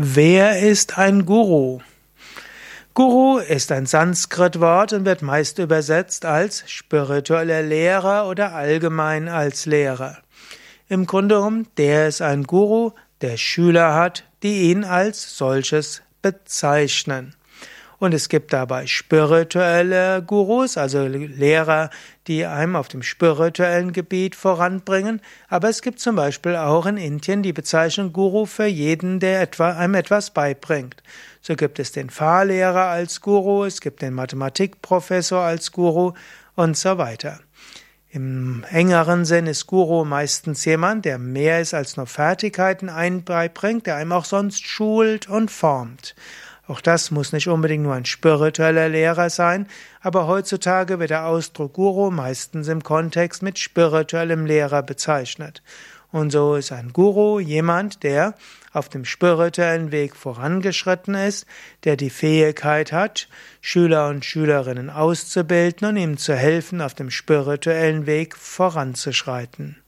Wer ist ein Guru? Guru ist ein Sanskrit-Wort und wird meist übersetzt als spiritueller Lehrer oder allgemein als Lehrer. Im Grunde genommen, der ist ein Guru, der Schüler hat, die ihn als solches bezeichnen. Und es gibt dabei spirituelle Gurus, also Lehrer, die einem auf dem spirituellen Gebiet voranbringen. Aber es gibt zum Beispiel auch in Indien die Bezeichnung Guru für jeden, der etwa, einem etwas beibringt. So gibt es den Fahrlehrer als Guru, es gibt den Mathematikprofessor als Guru und so weiter. Im engeren Sinn ist Guru meistens jemand, der mehr ist als nur Fertigkeiten einbeibringt, der einem auch sonst schult und formt. Auch das muss nicht unbedingt nur ein spiritueller Lehrer sein, aber heutzutage wird der Ausdruck Guru meistens im Kontext mit spirituellem Lehrer bezeichnet. Und so ist ein Guru jemand, der auf dem spirituellen Weg vorangeschritten ist, der die Fähigkeit hat, Schüler und Schülerinnen auszubilden und ihm zu helfen, auf dem spirituellen Weg voranzuschreiten.